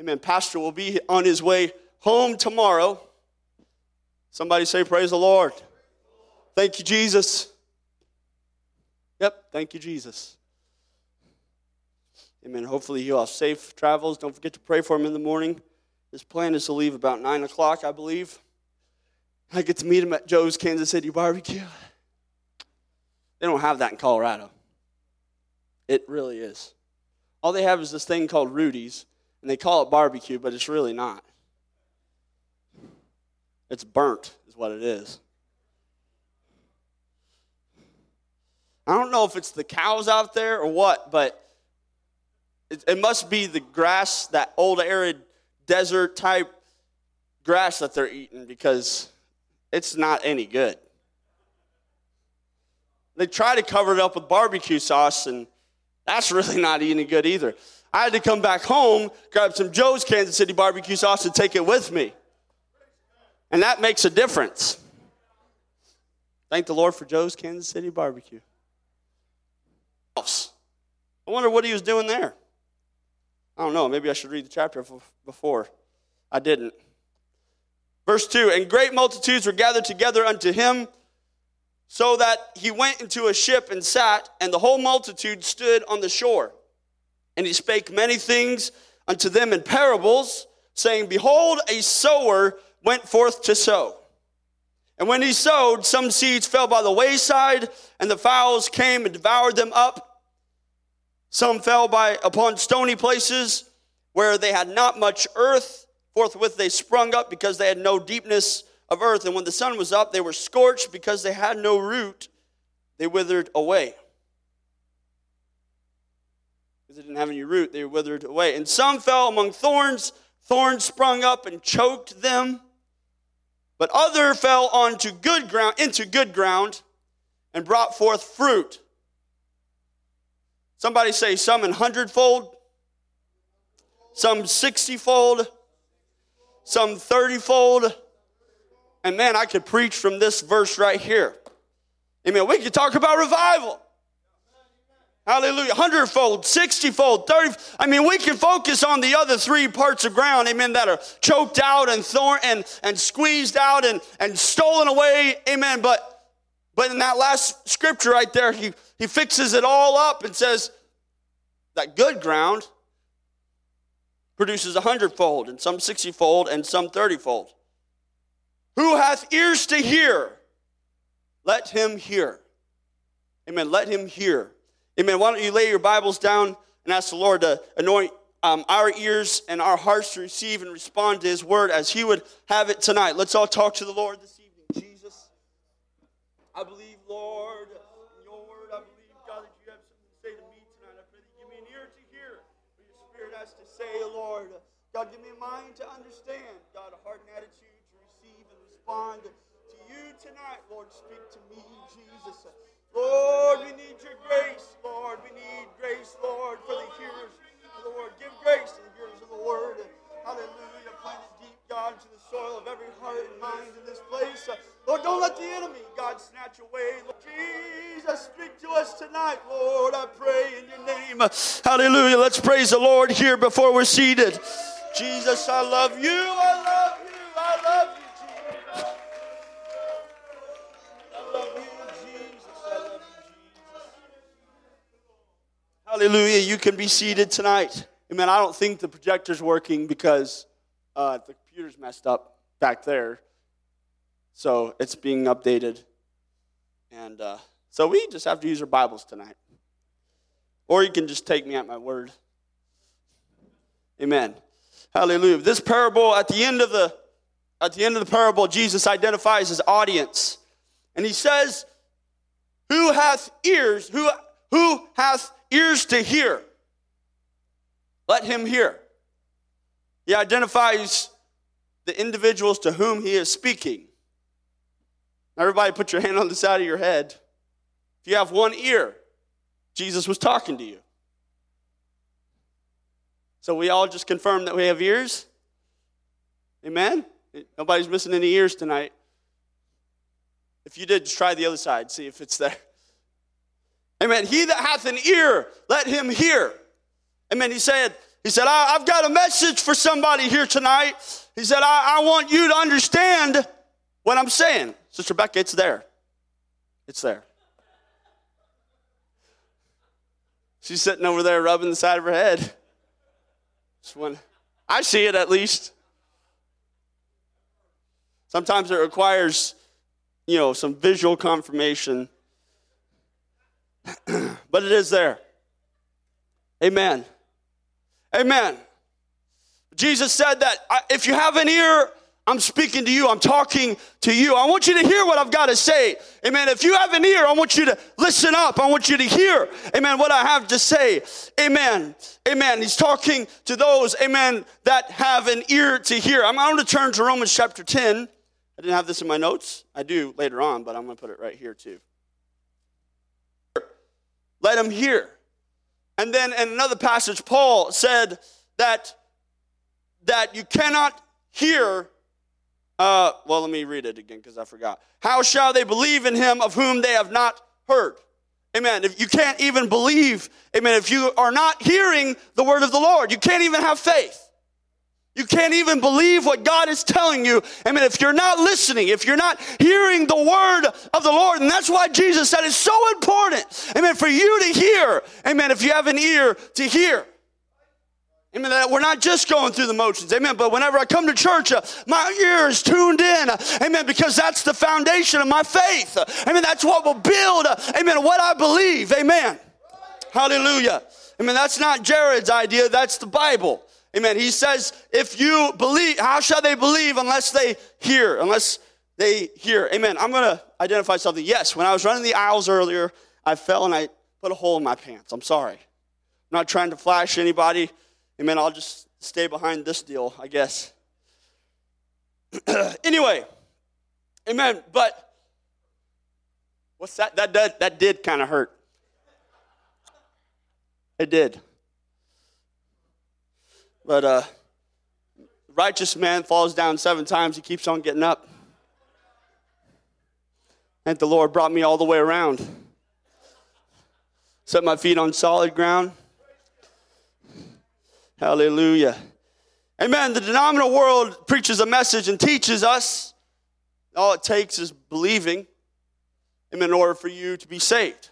Amen. Pastor will be on his way home tomorrow. Somebody say, Praise the Lord. Thank you, Jesus. Yep, thank you, Jesus. Amen. Hopefully, he'll have safe travels. Don't forget to pray for him in the morning. His plan is to leave about 9 o'clock, I believe. I get to meet him at Joe's Kansas City barbecue. They don't have that in Colorado. It really is. All they have is this thing called Rudy's, and they call it barbecue, but it's really not. It's burnt, is what it is. I don't know if it's the cows out there or what, but it, it must be the grass, that old arid desert type grass that they're eating because it's not any good. They try to cover it up with barbecue sauce, and that's really not any good either. I had to come back home, grab some Joe's Kansas City barbecue sauce, and take it with me. And that makes a difference. Thank the Lord for Joe's Kansas City barbecue. I wonder what he was doing there. I don't know. Maybe I should read the chapter before. I didn't. Verse 2 And great multitudes were gathered together unto him, so that he went into a ship and sat, and the whole multitude stood on the shore. And he spake many things unto them in parables, saying, Behold, a sower went forth to sow. And when he sowed, some seeds fell by the wayside, and the fowls came and devoured them up. Some fell by upon stony places where they had not much earth. Forthwith they sprung up because they had no deepness of earth. And when the sun was up, they were scorched because they had no root. They withered away. Because they didn't have any root, they withered away. And some fell among thorns. Thorns sprung up and choked them. But other fell onto good ground, into good ground, and brought forth fruit. Somebody say some in hundredfold, some sixtyfold, some thirtyfold. And man, I could preach from this verse right here. Amen. We could talk about revival. Hallelujah. Hundredfold, sixtyfold, thirty. I mean, we can focus on the other three parts of ground, amen, that are choked out and thorn and, and squeezed out and, and stolen away. Amen. But but in that last scripture right there, he, he fixes it all up and says that good ground produces a hundredfold, and some sixtyfold, and some thirtyfold. Who hath ears to hear? Let him hear. Amen. Let him hear. Amen. Why don't you lay your Bibles down and ask the Lord to anoint um, our ears and our hearts to receive and respond to His word as He would have it tonight. Let's all talk to the Lord this evening. Jesus, I believe, Lord, in your word. I believe, God, that you have something to say to me tonight. I pray that you give me an ear to hear what your Spirit has to say, Lord. God, give me a mind to understand. God, a heart and attitude to receive and respond you tonight, Lord. Speak to me, Jesus. Lord, we need your grace, Lord. We need grace, Lord, for the hearers of the word. Give grace to the hearers of the word. Hallelujah. Plant deep, God, into the soil of every heart and mind in this place. Lord, don't let the enemy, God, snatch away. Lord Jesus, speak to us tonight, Lord. I pray in your name. Hallelujah. Let's praise the Lord here before we're seated. Jesus, I love you. I love you. Hallelujah. You can be seated tonight. Amen. I don't think the projector's working because uh, the computer's messed up back there. So it's being updated. And uh, so we just have to use our Bibles tonight. Or you can just take me at my word. Amen. Hallelujah. This parable, at the end of the at the end of the parable, Jesus identifies his audience. And he says, Who hath ears? Who who hath ears to hear, let him hear. He identifies the individuals to whom he is speaking. Everybody, put your hand on the side of your head. If you have one ear, Jesus was talking to you. So we all just confirm that we have ears? Amen? Nobody's missing any ears tonight. If you did, just try the other side, see if it's there. Amen. He that hath an ear, let him hear. Amen. He said, He said, I, have got a message for somebody here tonight. He said, I, I want you to understand what I'm saying. Sister Becca, it's there. It's there. She's sitting over there rubbing the side of her head. Just When I see it at least. Sometimes it requires, you know, some visual confirmation. but it is there. Amen. Amen. Jesus said that if you have an ear, I'm speaking to you. I'm talking to you. I want you to hear what I've got to say. Amen. If you have an ear, I want you to listen up. I want you to hear, amen, what I have to say. Amen. Amen. He's talking to those, amen, that have an ear to hear. I'm going to turn to Romans chapter 10. I didn't have this in my notes. I do later on, but I'm going to put it right here too. Let him hear. And then in another passage, Paul said that, that you cannot hear. Uh, well, let me read it again because I forgot. How shall they believe in him of whom they have not heard? Amen. If you can't even believe, amen, if you are not hearing the word of the Lord, you can't even have faith. You can't even believe what God is telling you. I mean, if you're not listening, if you're not hearing the word of the Lord, and that's why Jesus said it's so important, amen, for you to hear, amen, if you have an ear to hear. Amen. That we're not just going through the motions. Amen. But whenever I come to church, uh, my ear is tuned in. Amen. Because that's the foundation of my faith. Amen. That's what will build, uh, amen, what I believe. Amen. Hallelujah. Amen. That's not Jared's idea. That's the Bible. Amen. He says, if you believe, how shall they believe unless they hear? Unless they hear. Amen. I'm going to identify something. Yes, when I was running the aisles earlier, I fell and I put a hole in my pants. I'm sorry. I'm not trying to flash anybody. Amen. I'll just stay behind this deal, I guess. anyway, amen. But what's that? That, that, that did kind of hurt. It did. But uh, righteous man falls down seven times, he keeps on getting up. And the Lord brought me all the way around. Set my feet on solid ground. Hallelujah. Amen. The denominational world preaches a message and teaches us all it takes is believing Amen, in order for you to be saved.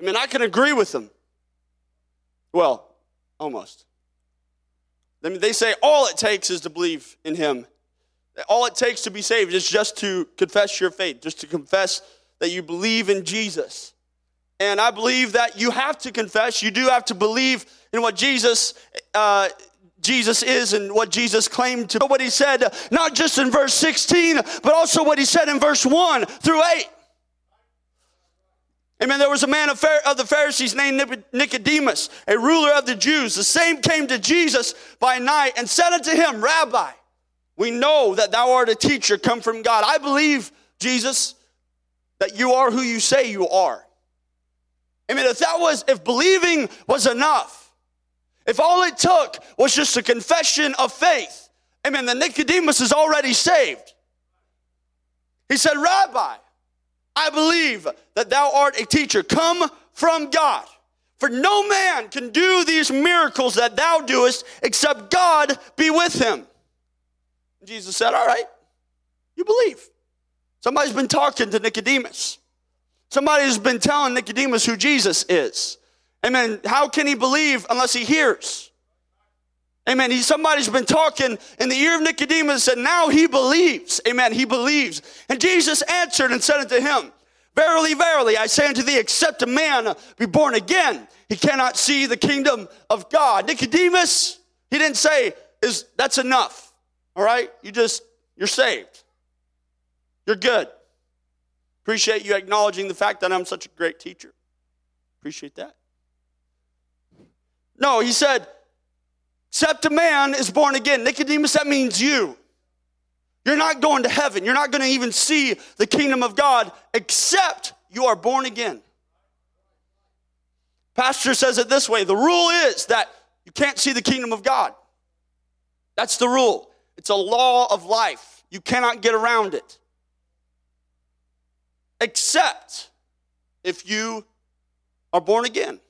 I mean, I can agree with them. Well, almost. I mean, they say all it takes is to believe in Him. All it takes to be saved is just to confess your faith, just to confess that you believe in Jesus. And I believe that you have to confess. You do have to believe in what Jesus, uh, Jesus is and what Jesus claimed to. What he said, not just in verse 16, but also what he said in verse 1 through 8. Amen. There was a man of, the Pharisees named Nicodemus, a ruler of the Jews. The same came to Jesus by night and said unto him, Rabbi, we know that thou art a teacher come from God. I believe, Jesus, that you are who you say you are. Amen. If that was, if believing was enough, if all it took was just a confession of faith, amen, then Nicodemus is already saved. He said, Rabbi, I believe that thou art a teacher come from God. For no man can do these miracles that thou doest except God be with him. Jesus said, All right, you believe. Somebody's been talking to Nicodemus. Somebody's been telling Nicodemus who Jesus is. Amen. How can he believe unless he hears? Amen. He, somebody's been talking in the ear of Nicodemus and said, now he believes. Amen. He believes. And Jesus answered and said unto him, Verily, verily, I say unto thee, except a man be born again, he cannot see the kingdom of God. Nicodemus, he didn't say, is that's enough. All right? You just, you're saved. You're good. Appreciate you acknowledging the fact that I'm such a great teacher. Appreciate that. No, he said, except a man is born again. Nicodemus, that means you. You're not going to heaven. You're not going to even see the kingdom of God except you are born again. Pastor says it this way the rule is that you can't see the kingdom of God. That's the rule. It's a law of life. You cannot get around it. Except if you are born again.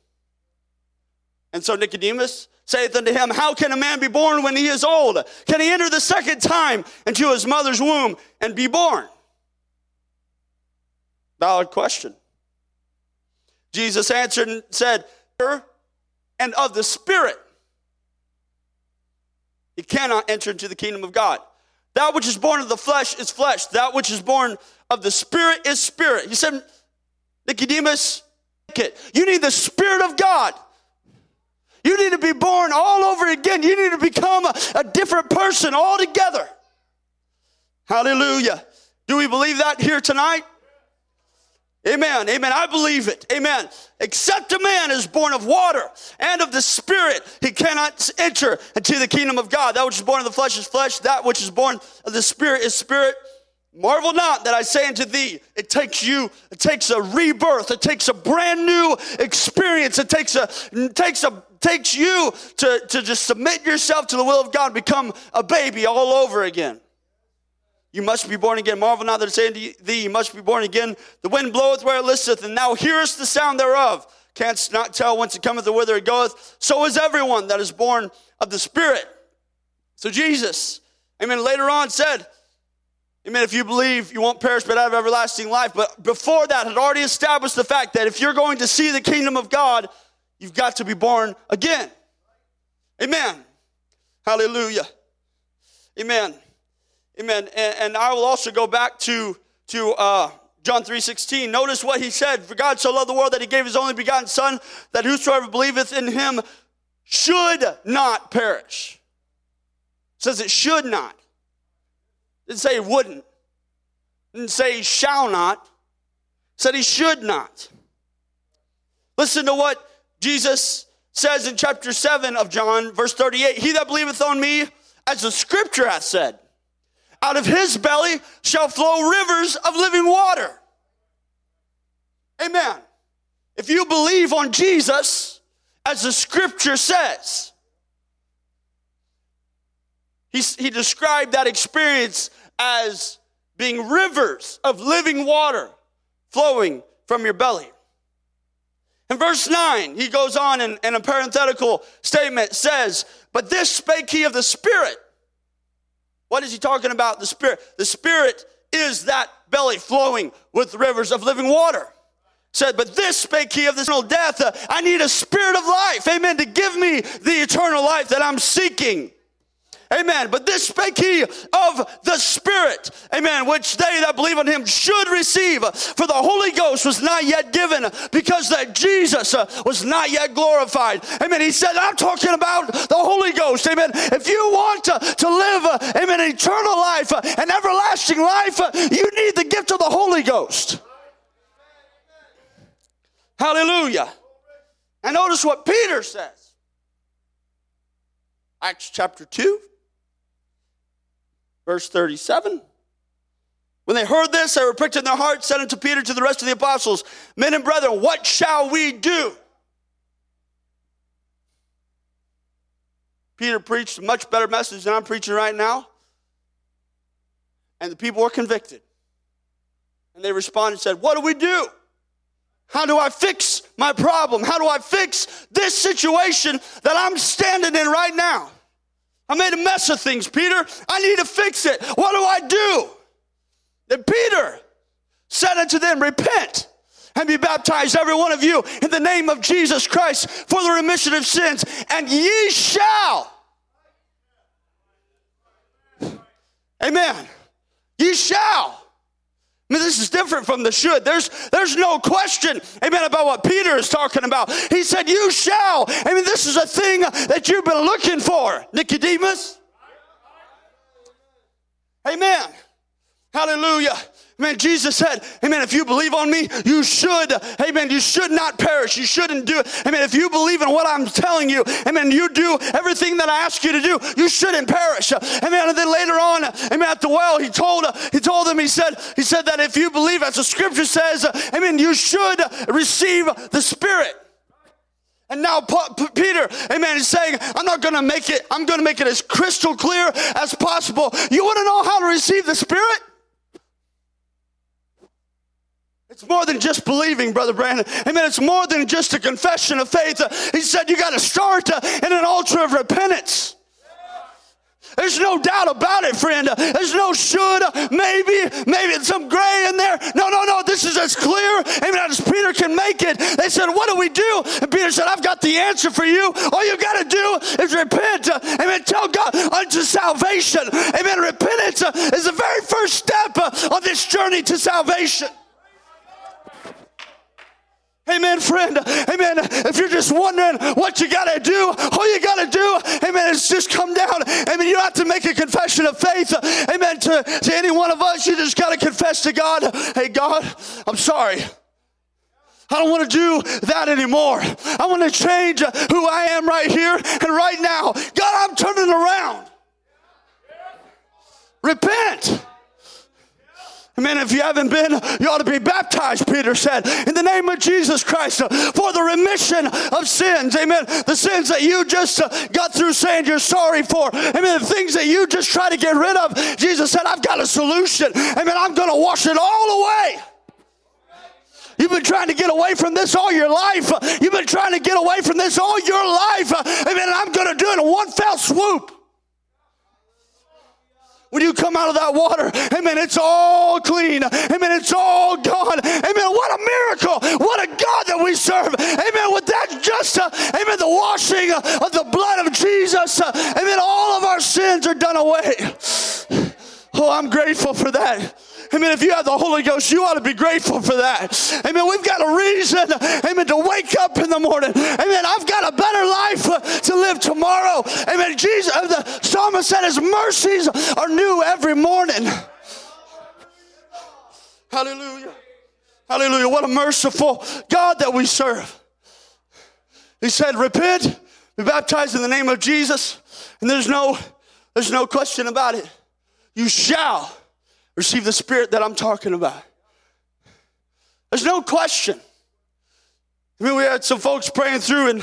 And so Nicodemus, saith unto him, How can a man be born when he is old? Can he enter the second time into his mother's womb and be born? Valid question. Jesus answered and said, And of the Spirit, he cannot enter into the kingdom of God. That which is born of the flesh is flesh. That which is born of the Spirit is spirit. He said, Nicodemus, you need the Spirit of God. You need to be born all over again. You need to become a, a different person altogether. Hallelujah. Do we believe that here tonight? Amen. Amen. I believe it. Amen. Except a man is born of water and of the Spirit, he cannot enter into the kingdom of God. That which is born of the flesh is flesh. That which is born of the Spirit is spirit. Marvel not that I say unto thee, it takes you, it takes a rebirth, it takes a brand new experience, it takes a it takes a takes you to, to just submit yourself to the will of God, become a baby all over again. You must be born again. Marvel not that I say unto thee, you must be born again. The wind bloweth where it listeth, and thou hearest the sound thereof. Canst not tell whence it cometh or whither it goeth. So is everyone that is born of the Spirit. So Jesus, amen, later on said, Amen. If you believe, you won't perish but have everlasting life. But before that, had already established the fact that if you're going to see the kingdom of God, you've got to be born again. Amen. Hallelujah. Amen. Amen. And, and I will also go back to, to uh, John 3.16. Notice what he said. For God so loved the world that he gave his only begotten son, that whosoever believeth in him should not perish. It says it should not. Didn't say he wouldn't. Didn't say he shall not. Said he should not. Listen to what Jesus says in chapter 7 of John, verse 38. He that believeth on me, as the scripture hath said, out of his belly shall flow rivers of living water. Amen. If you believe on Jesus, as the scripture says, he, he described that experience as being rivers of living water flowing from your belly. In verse 9, he goes on in, in a parenthetical statement says, But this spake he of the Spirit. What is he talking about? The Spirit. The Spirit is that belly flowing with rivers of living water. Said, but this spake he of the eternal death. I need a spirit of life, amen, to give me the eternal life that I'm seeking. Amen. But this spake he of the Spirit, amen, which they that believe on him should receive. For the Holy Ghost was not yet given because that Jesus uh, was not yet glorified. Amen. He said, I'm talking about the Holy Ghost. Amen. If you want to, to live, uh, amen, an eternal life, uh, an everlasting life, you need the gift of the Holy Ghost. Hallelujah. And notice what Peter says. Acts chapter 2 Verse 37. When they heard this, they were pricked in their hearts, said unto Peter to the rest of the apostles, Men and brethren, what shall we do? Peter preached a much better message than I'm preaching right now. And the people were convicted. And they responded and said, What do we do? How do I fix my problem? How do I fix this situation that I'm standing in right now? I made a mess of things, Peter. I need to fix it. What do I do? Then Peter said unto them, Repent and be baptized, every one of you, in the name of Jesus Christ for the remission of sins, and ye shall. Amen. Ye shall I mean, this is different from the should. There's, there's no question, amen, about what Peter is talking about. He said, You shall. I mean, this is a thing that you've been looking for, Nicodemus. Amen. Hallelujah. Amen. Jesus said, Amen. If you believe on me, you should, Amen. You should not perish. You shouldn't do it. Amen. If you believe in what I'm telling you, Amen. You do everything that I ask you to do. You shouldn't perish. Amen. And then later on, Amen. At the well, he told he told them. He said he said that if you believe, as the Scripture says, Amen. You should receive the Spirit. And now Peter, amen, is saying, I'm not going to make it, I'm going to make it as crystal clear as possible. You want to know how to receive the Spirit? It's more than just believing, Brother Brandon. Amen. It's more than just a confession of faith. He said you got to start uh, in an altar of repentance. There's no doubt about it, friend. There's no should, maybe, maybe some gray in there. No, no, no. This is as clear, amen, as Peter can make it. They said, What do we do? And Peter said, I've got the answer for you. All you got to do is repent. Uh, amen. Tell God unto salvation. Amen. Repentance uh, is the very first step of this journey to salvation. Amen, friend. Amen. If you're just wondering what you got to do, all you got to do, amen, is just come down. Amen. You don't have to make a confession of faith. Amen. To, to any one of us, you just got to confess to God, hey, God, I'm sorry. I don't want to do that anymore. I want to change who I am right here and right now. God, I'm turning around. Repent. Amen. If you haven't been, you ought to be baptized, Peter said, in the name of Jesus Christ for the remission of sins. Amen. The sins that you just uh, got through saying you're sorry for. Amen. The things that you just try to get rid of. Jesus said, I've got a solution. Amen. I'm going to wash it all away. You've been trying to get away from this all your life. You've been trying to get away from this all your life. Amen. I'm going to do it in one fell swoop. When you come out of that water, amen, it's all clean. Amen, it's all gone. Amen, what a miracle. What a God that we serve. Amen, with that just, uh, amen, the washing of the blood of Jesus, uh, amen, all of our sins are done away. Oh, I'm grateful for that. Amen. If you have the Holy Ghost, you ought to be grateful for that. Amen. We've got a reason, amen, to wake up in the morning. Amen. I've got a better life to live tomorrow. Amen. Jesus, uh, the psalmist said his mercies are new every morning. Hallelujah. Hallelujah. What a merciful God that we serve. He said, repent, be baptized in the name of Jesus. And there's no, there's no question about it. You shall receive the spirit that I'm talking about. There's no question. I mean, we had some folks praying through in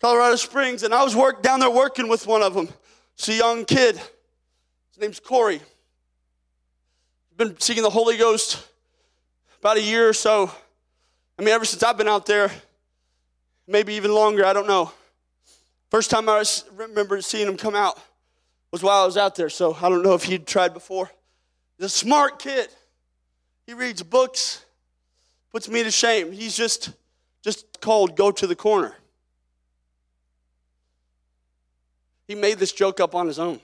Colorado Springs, and I was work down there working with one of them. It's a young kid. His name's Corey. Been seeking the Holy Ghost about a year or so. I mean, ever since I've been out there, maybe even longer, I don't know. First time I remember seeing him come out was while I was out there, so I don't know if he'd tried before. He's a smart kid. He reads books, puts me to shame. He's just just called go to the corner. He made this joke up on his own.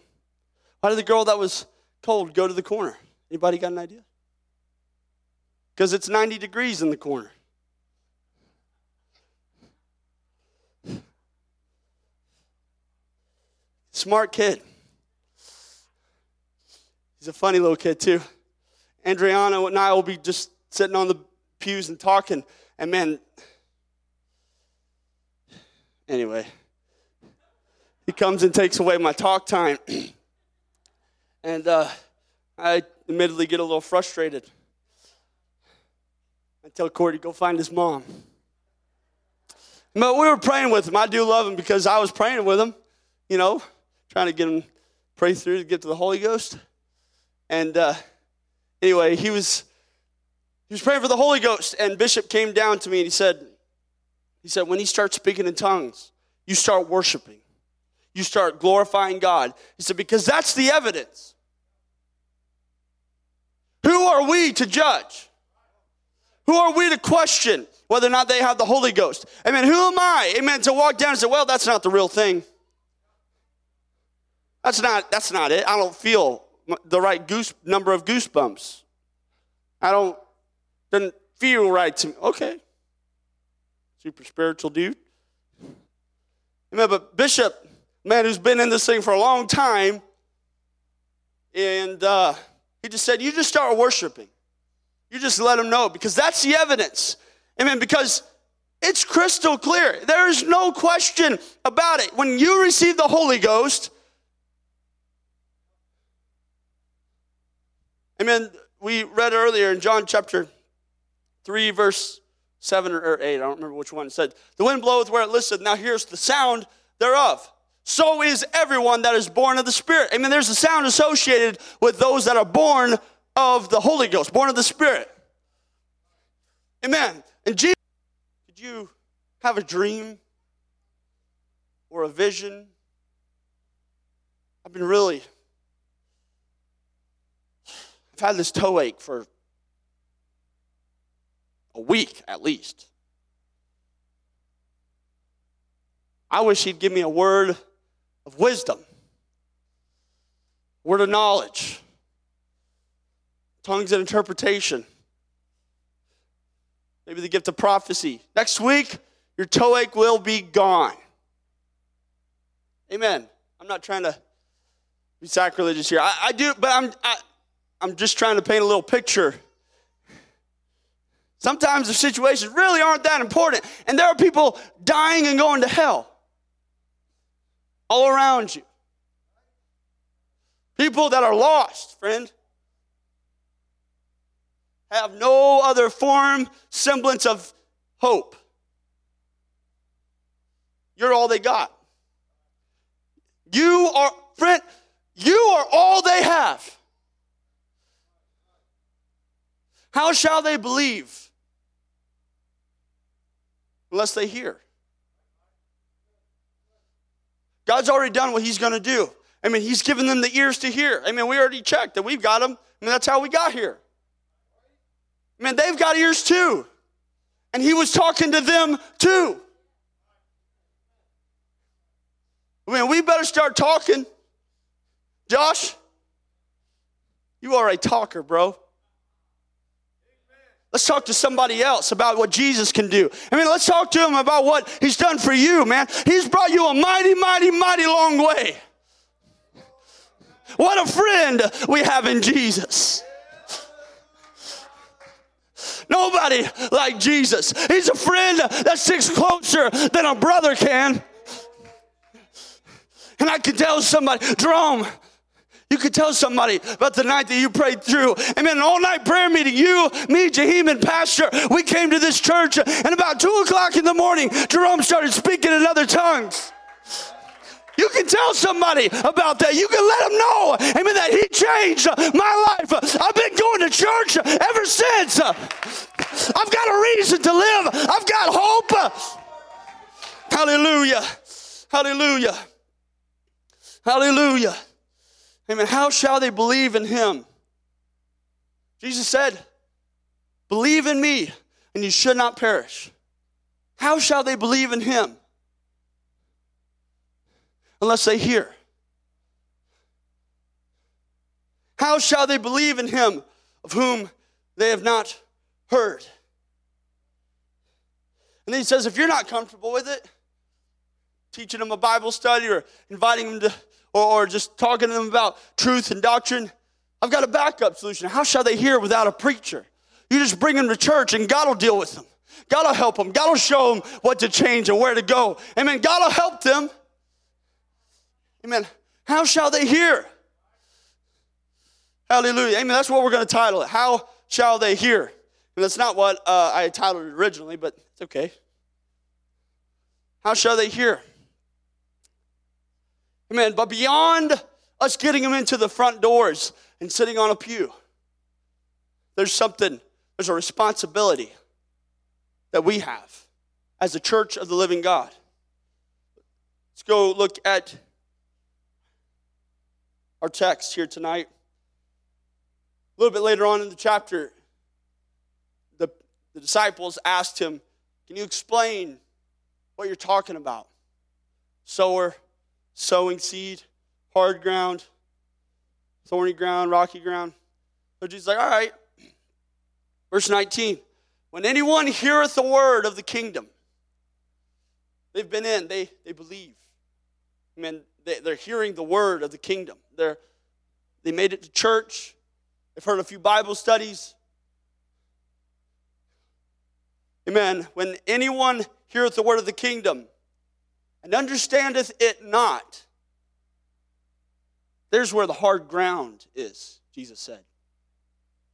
Why did the girl that was cold go to the corner? Anybody got an idea? Because it's 90 degrees in the corner. Smart kid. He's a funny little kid, too. Andriana and I will be just sitting on the pews and talking. And man, anyway, he comes and takes away my talk time. and uh, I admittedly get a little frustrated. I tell Corey go find his mom. But we were praying with him. I do love him because I was praying with him, you know, trying to get him pray through to get to the Holy Ghost. And uh, anyway, he was he was praying for the Holy Ghost, and Bishop came down to me and he said, he said, when he starts speaking in tongues, you start worshiping. You start glorifying God. He said, because that's the evidence. Who are we to judge? Who are we to question whether or not they have the Holy Ghost? Amen. Who am I? Amen. To walk down and say, well, that's not the real thing. That's not, that's not it. I don't feel the right goose number of goosebumps. I don't doesn't feel right to me. Okay. Super spiritual dude. Amen. But Bishop, man who's been in this thing for a long time, and uh, he just said, You just start worshiping. You just let him know because that's the evidence. Amen. Because it's crystal clear. There is no question about it. When you receive the Holy Ghost, Amen. We read earlier in John chapter 3, verse 7 or 8. I don't remember which one. It said, The wind bloweth where it listeth. Now here's the sound thereof. So is everyone that is born of the Spirit. Amen. There's a sound associated with those that are born of the Holy Ghost, born of the Spirit. Amen. And Jesus, did you have a dream or a vision? I've been really, I've had this toe ache for a week at least. I wish he'd give me a word of wisdom, word of knowledge, tongues and interpretation, maybe the gift of prophecy. Next week, your toe ache will be gone. Amen. I'm not trying to be sacrilegious here. I, I do, but I'm I, I'm just trying to paint a little picture. Sometimes the situations really aren't that important, and there are people dying and going to hell all around you. People that are lost, friend, have no other form, semblance of hope. You're all they got. You are, friend, you are all they have. How shall they believe unless they hear? God's already done what He's going to do. I mean, He's given them the ears to hear. I mean, we already checked that we've got them. I mean, that's how we got here. I mean, they've got ears too. And He was talking to them too. I mean, we better start talking. Josh, you are a talker, bro. Let's talk to somebody else about what Jesus can do. I mean, let's talk to him about what he's done for you, man. He's brought you a mighty, mighty, mighty long way. What a friend we have in Jesus. Nobody like Jesus. He's a friend that sticks closer than a brother can. And I can tell somebody, Jerome, you could tell somebody about the night that you prayed through. Amen. An all night prayer meeting. You, me, Jaheim, and Pastor, we came to this church, and about two o'clock in the morning, Jerome started speaking in other tongues. You can tell somebody about that. You can let them know, amen, that he changed my life. I've been going to church ever since. I've got a reason to live. I've got hope. Hallelujah. Hallelujah. Hallelujah. Amen. How shall they believe in him? Jesus said, Believe in me, and you should not perish. How shall they believe in him? Unless they hear. How shall they believe in him of whom they have not heard? And then he says, if you're not comfortable with it, teaching them a Bible study or inviting them to or, or just talking to them about truth and doctrine. I've got a backup solution. How shall they hear without a preacher? You just bring them to church and God will deal with them. God will help them. God will show them what to change and where to go. Amen. God will help them. Amen. How shall they hear? Hallelujah. Amen. That's what we're going to title it. How shall they hear? And that's not what uh, I titled it originally, but it's okay. How shall they hear? Amen. But beyond us getting them into the front doors and sitting on a pew, there's something, there's a responsibility that we have as a church of the living God. Let's go look at our text here tonight. A little bit later on in the chapter, the, the disciples asked him, Can you explain what you're talking about? Sower sowing seed, hard ground, thorny ground, rocky ground. So Jesus is like, all right. Verse 19. When anyone heareth the word of the kingdom, they've been in, they, they believe. I mean, they, they're hearing the word of the kingdom. They're, they made it to church. They've heard a few Bible studies. Amen. When anyone heareth the word of the kingdom and understandeth it not. There's where the hard ground is, Jesus said.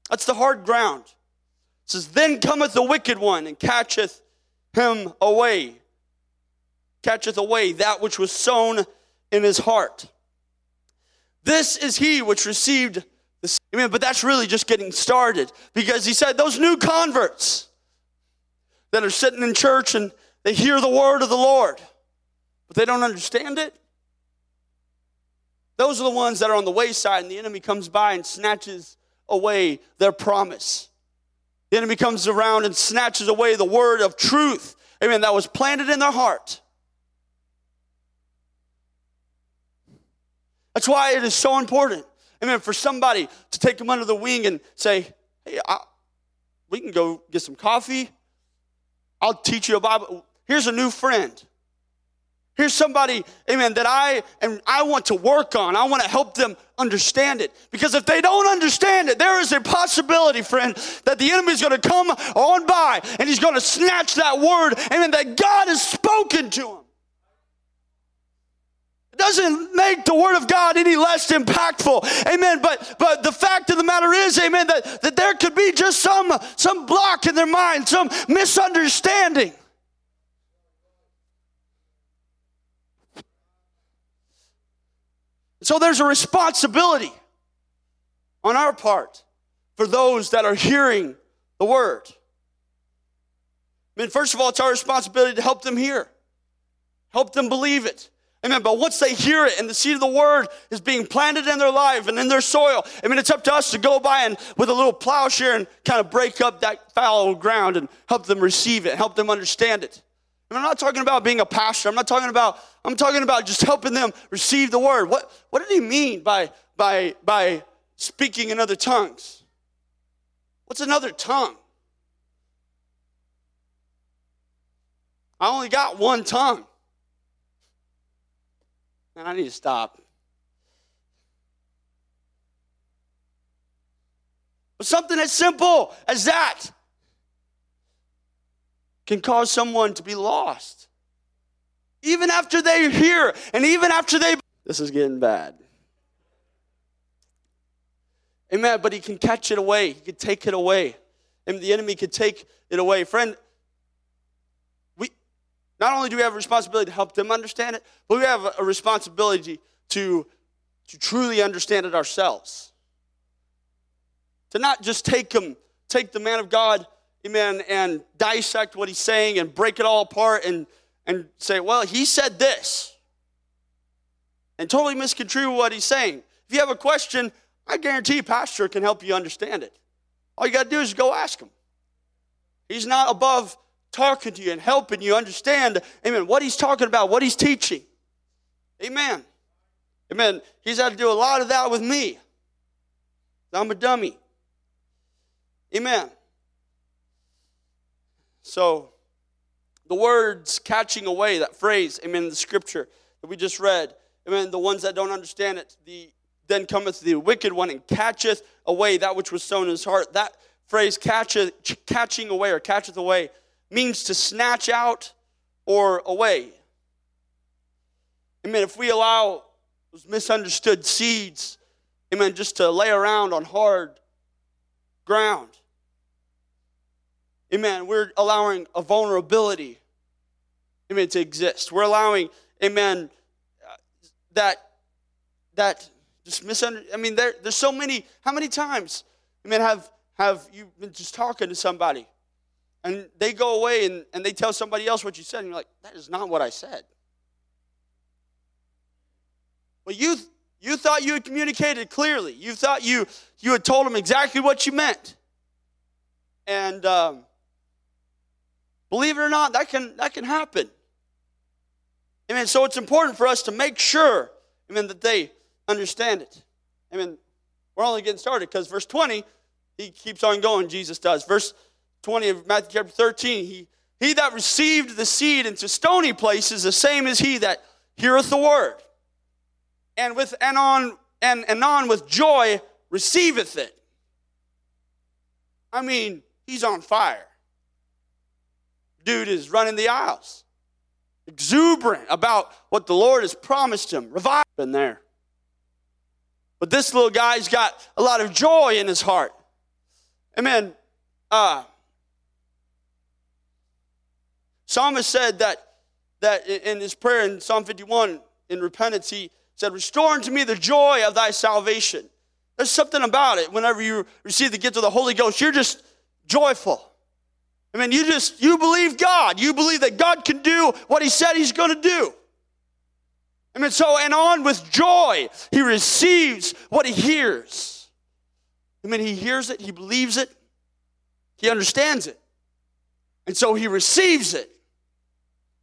That's the hard ground. It says, Then cometh the wicked one and catcheth him away, catcheth away that which was sown in his heart. This is he which received the Amen. But that's really just getting started because he said those new converts, that are sitting in church and they hear the word of the Lord, but they don't understand it. Those are the ones that are on the wayside, and the enemy comes by and snatches away their promise. The enemy comes around and snatches away the word of truth, amen, that was planted in their heart. That's why it is so important, amen, for somebody to take them under the wing and say, hey, I, we can go get some coffee. I'll teach you a Bible. Here's a new friend. Here's somebody, amen, that I and I want to work on. I want to help them understand it. Because if they don't understand it, there is a possibility, friend, that the enemy is going to come on by and he's going to snatch that word, amen, that God has spoken to him. It doesn't make the word of God any less impactful. Amen. But but the fact of the matter is, amen, that, that there could be just some some block in their mind, some misunderstanding. So there's a responsibility on our part for those that are hearing the word. I mean, first of all, it's our responsibility to help them hear, help them believe it. Amen. But once they hear it and the seed of the word is being planted in their life and in their soil, I mean, it's up to us to go by and with a little plowshare and kind of break up that fallow ground and help them receive it, help them understand it. I'm not talking about being a pastor. I'm not talking about, I'm talking about just helping them receive the word. What, what did he mean by, by, by speaking in other tongues? What's another tongue? I only got one tongue. And I need to stop. But something as simple as that can cause someone to be lost. Even after they hear, and even after they. This is getting bad. Amen. But he can catch it away, he could take it away. And the enemy could take it away. Friend, we not only do we have a responsibility to help them understand it, but we have a responsibility to, to truly understand it ourselves. To not just take them, take the man of God amen, and dissect what he's saying and break it all apart and, and say, well, he said this. And totally misconstrue what he's saying. If you have a question, I guarantee Pastor can help you understand it. All you got to do is go ask him. He's not above talking to you and helping you understand, amen, what he's talking about, what he's teaching. Amen. Amen. He's had to do a lot of that with me. I'm a dummy. Amen. So, the words catching away, that phrase, amen, the scripture that we just read, amen, the ones that don't understand it, the then cometh the wicked one and catcheth away that which was sown in his heart. That phrase, catcheth, catching away or catcheth away, means to snatch out or away. Amen. If we allow those misunderstood seeds, amen, just to lay around on hard ground, Amen. We're allowing a vulnerability, amen, to exist. We're allowing, amen, that, that just misunderstand. I mean, there, there's so many, how many times, amen, have, have you been just talking to somebody and they go away and, and they tell somebody else what you said and you're like, that is not what I said. But you, you thought you had communicated clearly. You thought you, you had told them exactly what you meant. And, um, Believe it or not, that can, that can happen. Amen. So it's important for us to make sure, amen, that they understand it. Amen. We're only getting started because verse 20, he keeps on going, Jesus does. Verse 20 of Matthew chapter 13, he, he that received the seed into stony places, the same as he that heareth the word. And with and on and, and on with joy receiveth it. I mean, he's on fire dude is running the aisles, exuberant about what the Lord has promised him. Revival in there. But this little guy's got a lot of joy in his heart. Amen. Uh, Psalmist said that, that in his prayer in Psalm 51, in repentance, he said, Restore unto me the joy of thy salvation. There's something about it. Whenever you receive the gift of the Holy Ghost, you're just joyful. I mean, you just, you believe God. You believe that God can do what He said He's going to do. I mean, so, and on with joy, he receives what he hears. I mean, he hears it, he believes it, he understands it. And so he receives it.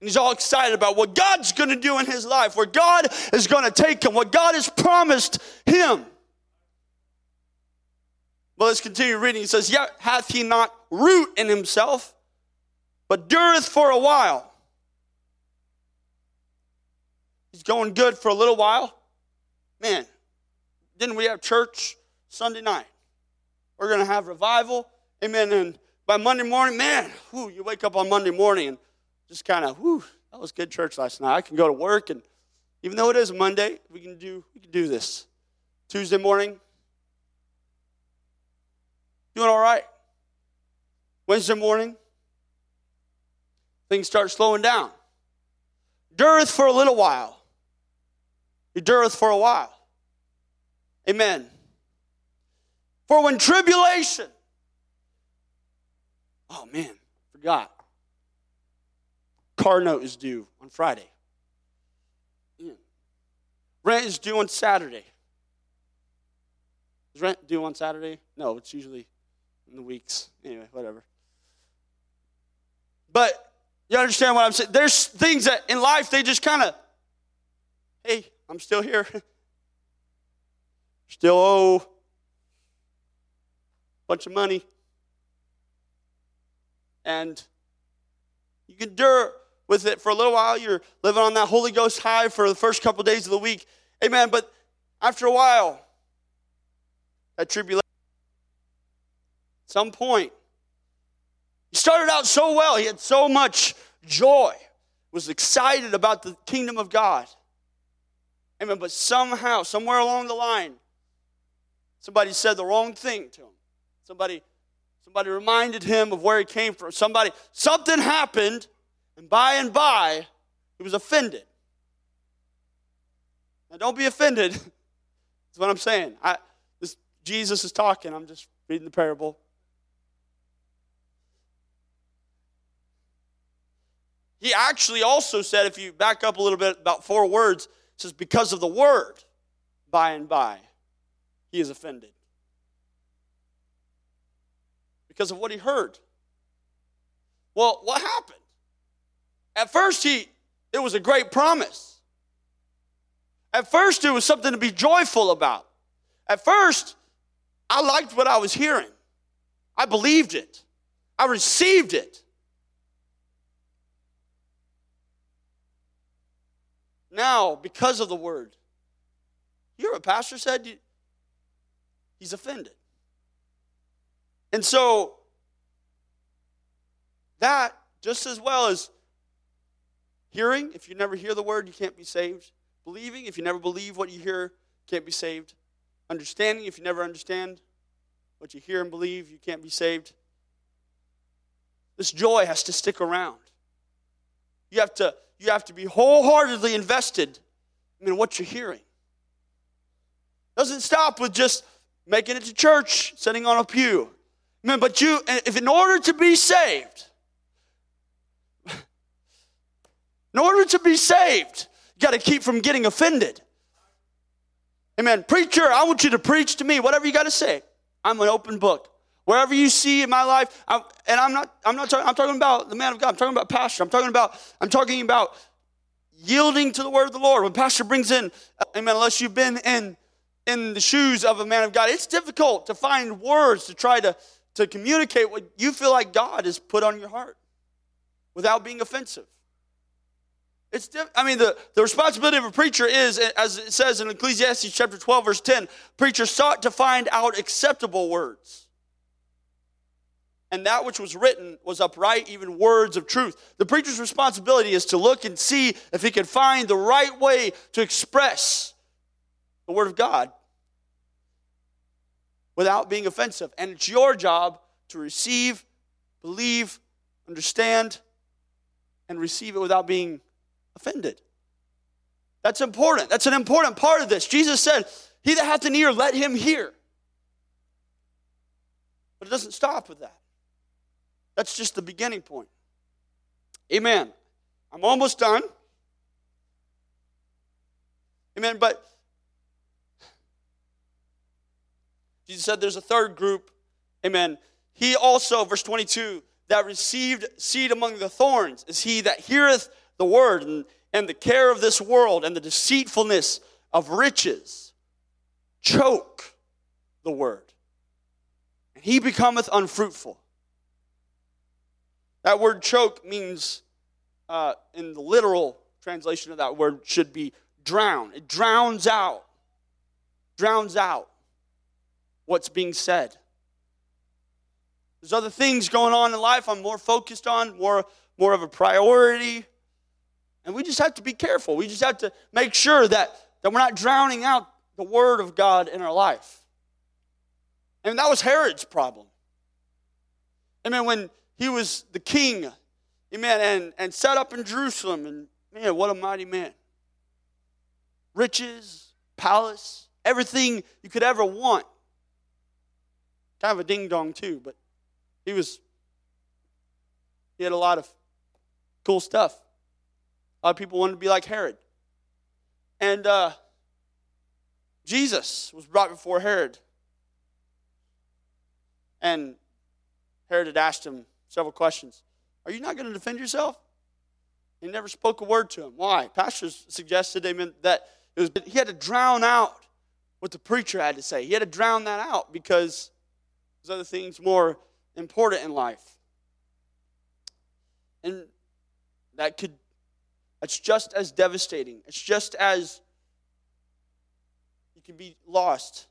And he's all excited about what God's going to do in his life, where God is going to take him, what God has promised him. Well, let's continue reading. He says, Yet hath he not root in himself, but dureth for a while. He's going good for a little while. Man, didn't we have church Sunday night? We're going to have revival. Amen. And by Monday morning, man, whew, you wake up on Monday morning and just kind of, whew, that was good church last night. I can go to work and even though it is Monday, we can do we can do this. Tuesday morning, doing all right. Wednesday morning, things start slowing down. Dureth for a little while dureth for a while. Amen. For when tribulation, oh man, forgot. Car note is due on Friday. Rent is due on Saturday. Is rent due on Saturday? No, it's usually in the weeks. Anyway, whatever. But you understand what I'm saying? There's things that in life they just kind of, hey, I'm still here. Still owe a bunch of money. And you can endure with it for a little while. You're living on that Holy Ghost high for the first couple days of the week. Amen. But after a while, that tribulation, at some point, started out so well. He had so much joy, was excited about the kingdom of God. Amen. But somehow, somewhere along the line, somebody said the wrong thing to him. Somebody, somebody reminded him of where he came from. Somebody, something happened, and by and by, he was offended. Now, don't be offended. That's what I'm saying. I, this, Jesus is talking. I'm just reading the parable. He actually also said, if you back up a little bit, about four words, it says, because of the word, by and by, he is offended. Because of what he heard. Well, what happened? At first, he it was a great promise. At first, it was something to be joyful about. At first, I liked what I was hearing. I believed it. I received it. Now because of the word. You hear what Pastor said? He's offended. And so, that just as well as hearing, if you never hear the word, you can't be saved. Believing, if you never believe what you hear, can't be saved. Understanding, if you never understand what you hear and believe, you can't be saved. This joy has to stick around. You have to you have to be wholeheartedly invested in what you're hearing. Doesn't stop with just making it to church, sitting on a pew. Amen. But you, if in order to be saved, in order to be saved, you got to keep from getting offended. Amen. Preacher, I want you to preach to me, whatever you got to say. I'm an open book. Wherever you see in my life, I'm, and I'm not, I'm not talking, I'm talking about the man of God. I'm talking about pastor. I'm talking about, I'm talking about yielding to the word of the Lord. When pastor brings in, amen, unless you've been in, in the shoes of a man of God, it's difficult to find words to try to, to communicate what you feel like God has put on your heart without being offensive. It's diff- I mean, the, the responsibility of a preacher is, as it says in Ecclesiastes chapter 12, verse 10, preacher sought to find out acceptable words and that which was written was upright, even words of truth. The preacher's responsibility is to look and see if he can find the right way to express the Word of God without being offensive. And it's your job to receive, believe, understand, and receive it without being offended. That's important. That's an important part of this. Jesus said, He that hath an ear, let him hear. But it doesn't stop with that. That's just the beginning point. Amen. I'm almost done. Amen. But Jesus said there's a third group. Amen. He also, verse 22, that received seed among the thorns is he that heareth the word and, and the care of this world and the deceitfulness of riches choke the word. And he becometh unfruitful. That word choke means, uh, in the literal translation of that word, should be drown. It drowns out, drowns out what's being said. There's other things going on in life I'm more focused on, more, more of a priority. And we just have to be careful. We just have to make sure that, that we're not drowning out the Word of God in our life. And that was Herod's problem. I mean, when he was the king, amen, and, and set up in Jerusalem, and man, what a mighty man. Riches, palace, everything you could ever want. Kind of a ding dong, too, but he was, he had a lot of cool stuff. A lot of people wanted to be like Herod. And uh, Jesus was brought before Herod. And Herod had asked him several questions. Are you not going to defend yourself? He never spoke a word to him. Why? Pastors suggested meant that it was, he had to drown out what the preacher had to say. He had to drown that out because there's other things more important in life. And that could, it's just as devastating. It's just as you can be lost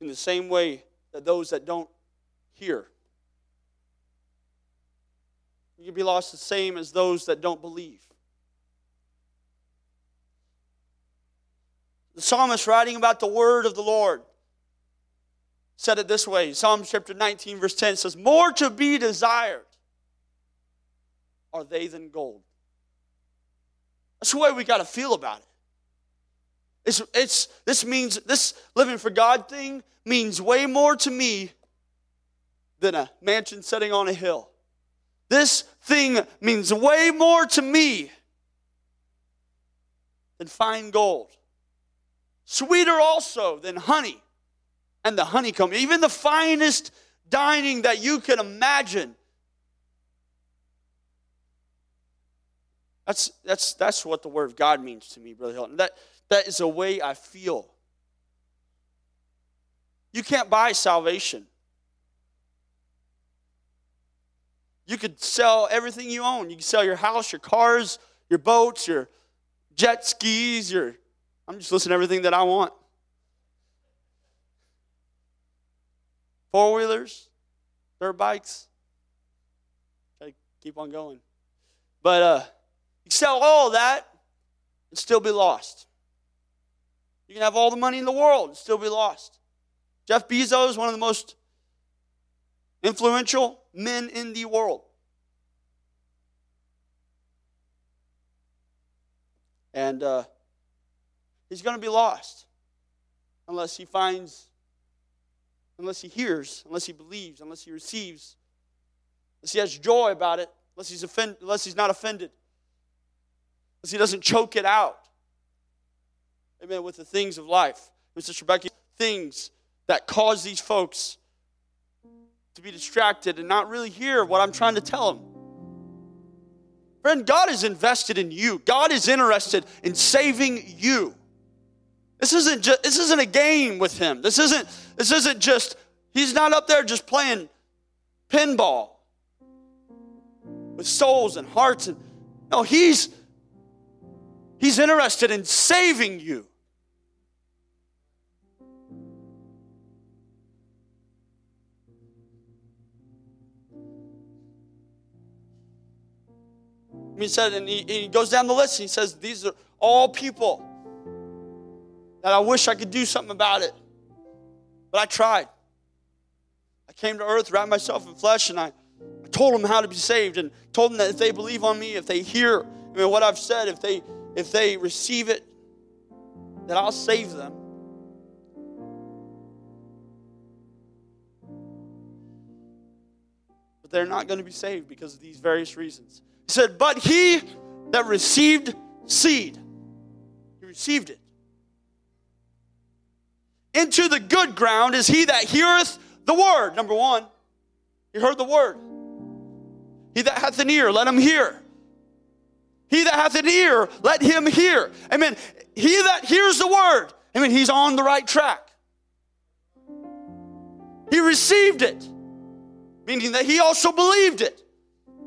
in the same way that those that don't hear. You can be lost the same as those that don't believe. The psalmist writing about the word of the Lord said it this way Psalm chapter 19, verse 10 says, More to be desired are they than gold. That's the way we got to feel about it. It's, it's, this means, this living for God thing means way more to me than a mansion sitting on a hill. This thing means way more to me than fine gold. Sweeter also than honey and the honeycomb, even the finest dining that you can imagine. That's, that's, that's what the Word of God means to me, Brother Hilton. That, that is a way I feel. You can't buy salvation. You could sell everything you own. You could sell your house, your cars, your boats, your jet skis, your. I'm just listing everything that I want. four wheelers, dirt bikes. To keep on going. But uh, you sell all that and still be lost. You can have all the money in the world and still be lost. Jeff Bezos, one of the most influential men in the world. And uh, he's going to be lost unless he finds unless he hears, unless he believes, unless he receives, unless he has joy about it, unless he's, offend, unless he's not offended, unless he doesn't choke it out. Amen. With the things of life. Mr. Rebecca, things that cause these folks to be distracted and not really hear what I'm trying to tell them. Friend, God is invested in you. God is interested in saving you. This isn't just, this isn't a game with him. This isn't this isn't just he's not up there just playing pinball with souls and hearts and no, he's he's interested in saving you. He said, and he, he goes down the list. and he says, These are all people that I wish I could do something about it. But I tried. I came to earth, wrapped myself in flesh, and I, I told them how to be saved and told them that if they believe on me, if they hear I mean, what I've said, if they if they receive it, that I'll save them. But they're not going to be saved because of these various reasons. He said, But he that received seed, he received it. Into the good ground is he that heareth the word. Number one, he heard the word. He that hath an ear, let him hear. He that hath an ear, let him hear. Amen. He that hears the word, amen, he's on the right track. He received it, meaning that he also believed it.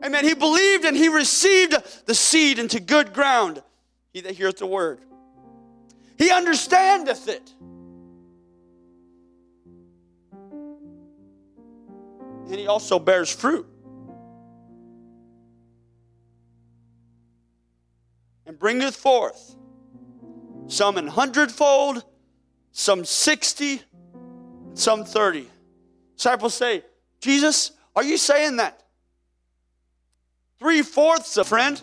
Amen. He believed and he received the seed into good ground. He that heareth the word. He understandeth it. And he also bears fruit. and bringeth forth some an hundredfold, some sixty, some thirty. Disciples say, Jesus, are you saying that three fourths, a friend,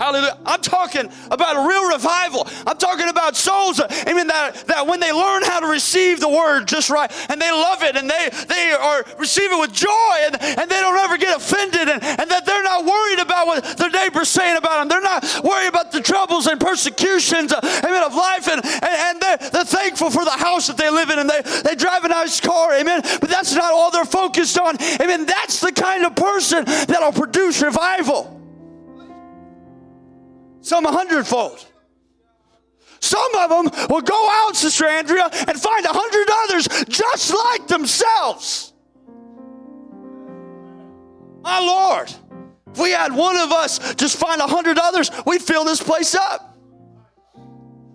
Hallelujah. I'm talking about a real revival. I'm talking about souls, amen, that, that when they learn how to receive the word just right and they love it and they, they are receive it with joy and, and they don't ever get offended and, and that they're not worried about what their neighbor's saying about them. They're not worried about the troubles and persecutions, amen, of life and, and, and they're, they're thankful for the house that they live in and they, they drive a nice car, amen. But that's not all they're focused on. Amen. That's the kind of person that'll produce revival some a hundredfold. Some of them will go out, Sister Andrea, and find a hundred others just like themselves. My Lord, if we had one of us just find a hundred others, we'd fill this place up.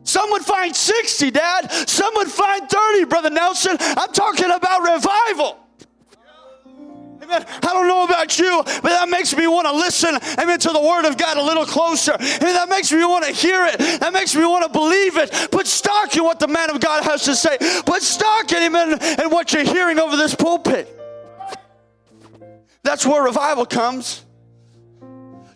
Some would find 60, Dad. Some would find 30, Brother Nelson. I'm talking about revival. Amen. I don't know about you, but that makes me want to listen, amen, to the Word of God a little closer. And that makes me want to hear it. That makes me want to believe it. Put stock in what the man of God has to say. Put stock in and, and what you're hearing over this pulpit. That's where revival comes.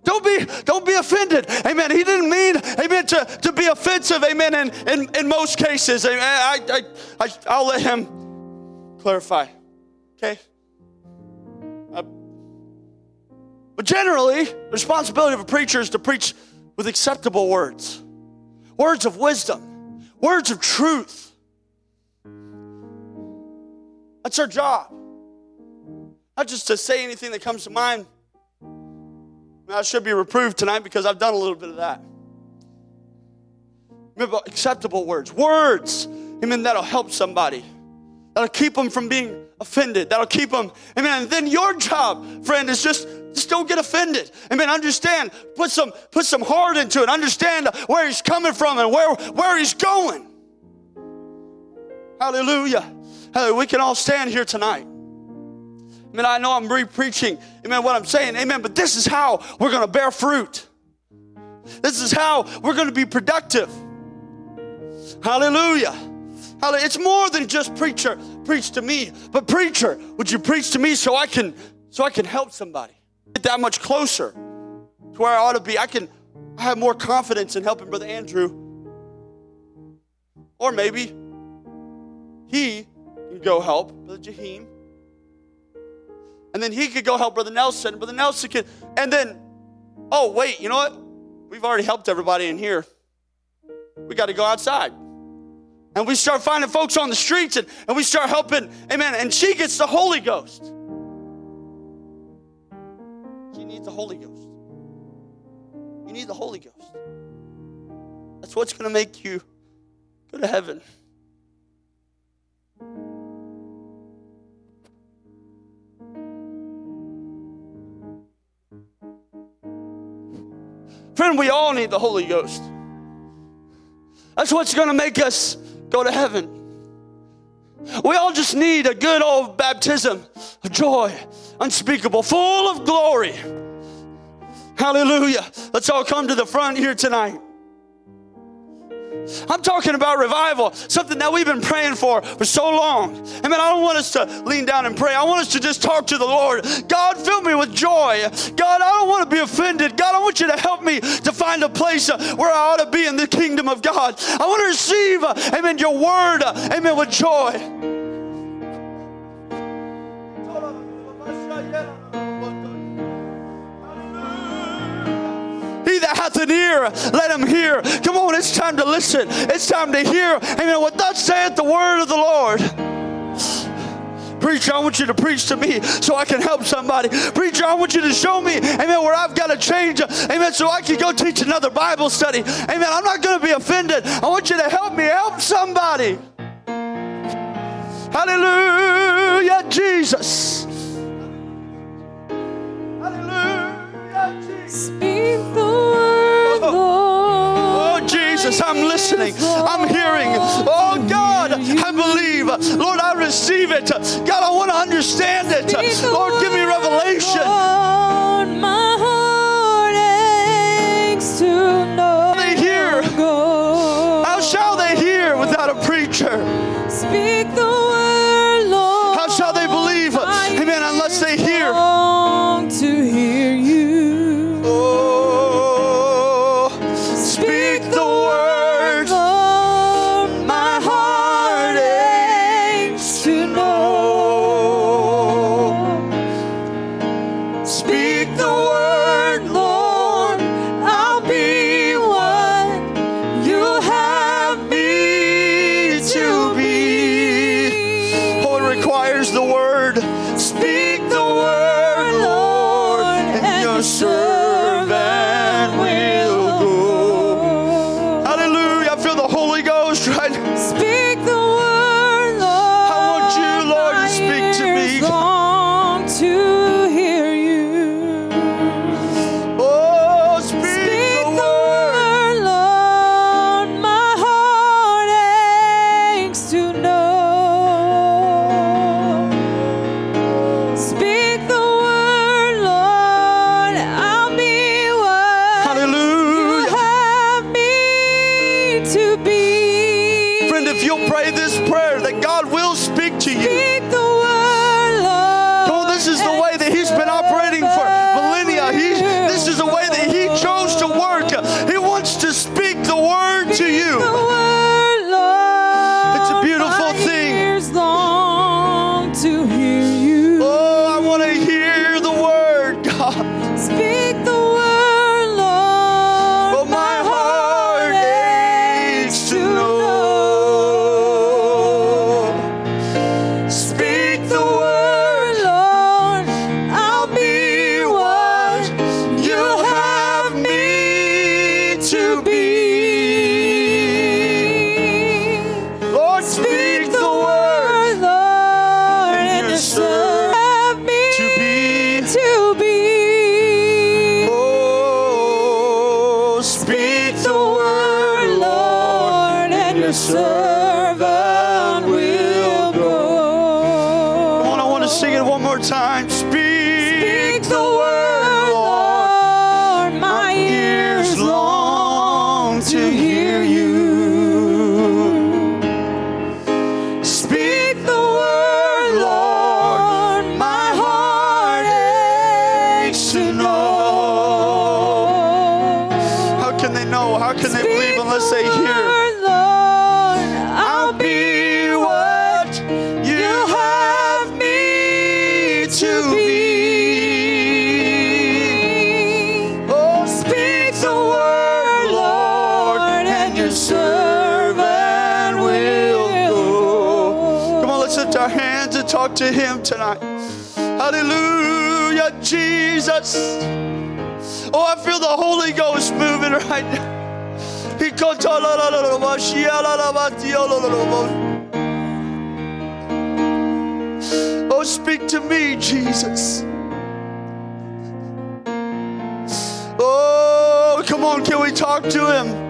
Don't be, don't be offended. Amen. He didn't mean, amen, to, to be offensive, amen, in, in, in most cases. I, I, I, I, I'll let him clarify. Okay? But generally, the responsibility of a preacher is to preach with acceptable words, words of wisdom, words of truth. That's our job. Not just to say anything that comes to mind. I should be reproved tonight because I've done a little bit of that. Remember, acceptable words, words, amen, that'll help somebody. That'll keep them from being offended. That'll keep them, amen. And then your job, friend, is just just don't get offended. Amen. Understand. Put some put some heart into it. Understand where he's coming from and where where he's going. Hallelujah. Hallelujah. We can all stand here tonight. Amen. I know I'm re-preaching. Amen. What I'm saying. Amen. But this is how we're going to bear fruit. This is how we're going to be productive. Hallelujah. Hallelujah. It's more than just preacher, preach to me. But preacher, would you preach to me so I can so I can help somebody? Get that much closer to where I ought to be. I can I have more confidence in helping Brother Andrew. Or maybe he can go help Brother Jahim. And then he could go help Brother Nelson. Brother Nelson could, and then, oh, wait, you know what? We've already helped everybody in here. We got to go outside. And we start finding folks on the streets and, and we start helping. Amen. And she gets the Holy Ghost. She needs the Holy Ghost. You need the Holy Ghost. That's what's going to make you go to heaven. Friend, we all need the Holy Ghost. That's what's going to make us go to heaven. We all just need a good old baptism of joy, unspeakable, full of glory. Hallelujah. Let's all come to the front here tonight. I'm talking about revival, something that we've been praying for for so long. I mean, I don't want us to lean down and pray. I want us to just talk to the Lord. God, fill me with joy. God, I don't want to be offended. God, I want you to help me to find a place where I ought to be in the kingdom of God. I want to receive, amen, your word, amen, with joy. hath an ear, let him hear. Come on, it's time to listen. It's time to hear. Amen. What thus saith the word of the Lord. Preacher, I want you to preach to me so I can help somebody. Preacher, I want you to show me, amen, where I've got to change, amen, so I can go teach another Bible study. Amen. I'm not going to be offended. I want you to help me help somebody. Hallelujah, Jesus. Hallelujah, Jesus. I'm listening. I'm hearing. Oh God, I believe. Lord, I receive it. God, I want to understand it. Lord, give me revelation. How they hear? How shall they hear without a preacher? Speak the word, Lord. How shall they believe? Amen. Unless they hear. Oh, speak to me, Jesus. Oh, come on, can we talk to him?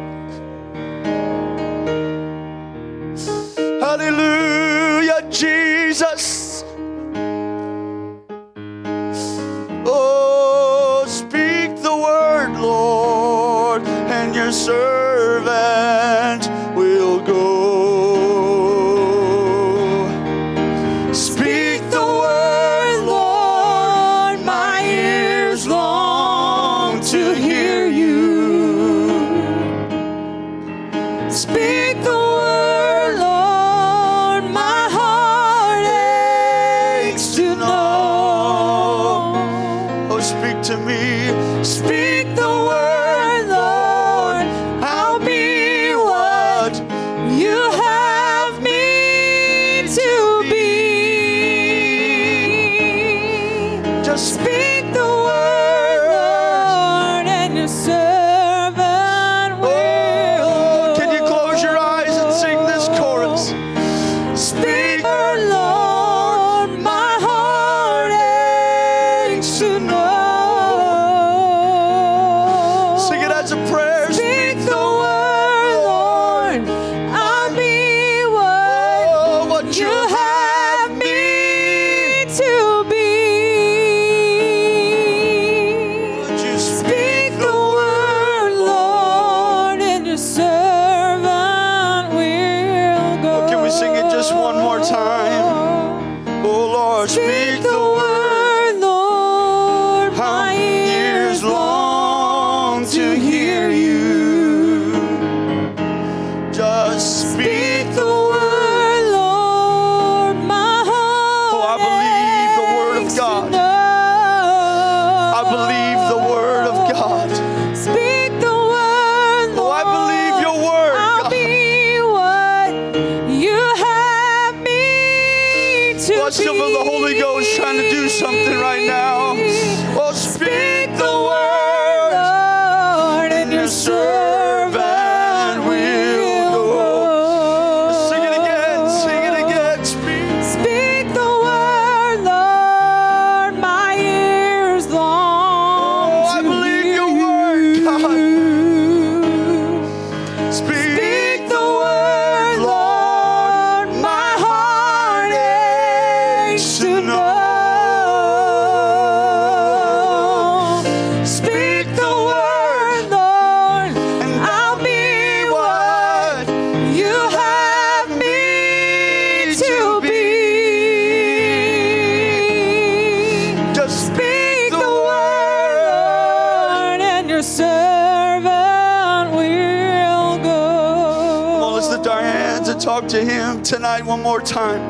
Time.